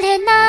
れない